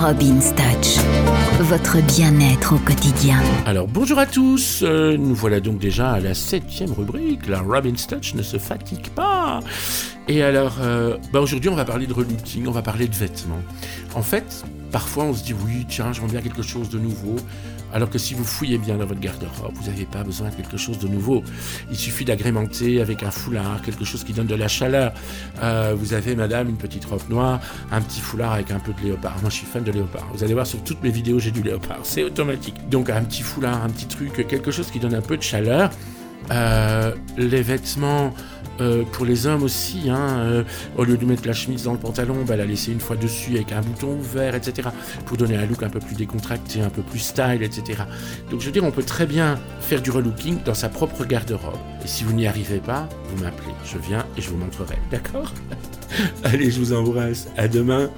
Robin's Touch, votre bien-être au quotidien. Alors bonjour à tous, euh, nous voilà donc déjà à la septième rubrique, la Robin's Touch ne se fatigue pas. Et alors, euh, bah aujourd'hui on va parler de relooking, on va parler de vêtements. En fait, parfois on se dit oui, tiens, j'aimerais bien quelque chose de nouveau. Alors que si vous fouillez bien dans votre garde-robe, vous n'avez pas besoin de quelque chose de nouveau. Il suffit d'agrémenter avec un foulard, quelque chose qui donne de la chaleur. Euh, vous avez, madame, une petite robe noire, un petit foulard avec un peu de léopard. Moi, je suis fan de léopard. Vous allez voir sur toutes mes vidéos, j'ai du léopard. C'est automatique. Donc, un petit foulard, un petit truc, quelque chose qui donne un peu de chaleur. Euh, les vêtements euh, pour les hommes aussi, hein, euh, au lieu de mettre la chemise dans le pantalon, bah, la laisser une fois dessus avec un bouton ouvert, etc. Pour donner un look un peu plus décontracté, un peu plus style, etc. Donc je veux dire, on peut très bien faire du relooking dans sa propre garde-robe. Et si vous n'y arrivez pas, vous m'appelez, je viens et je vous montrerai. D'accord? Allez, je vous embrasse. À demain.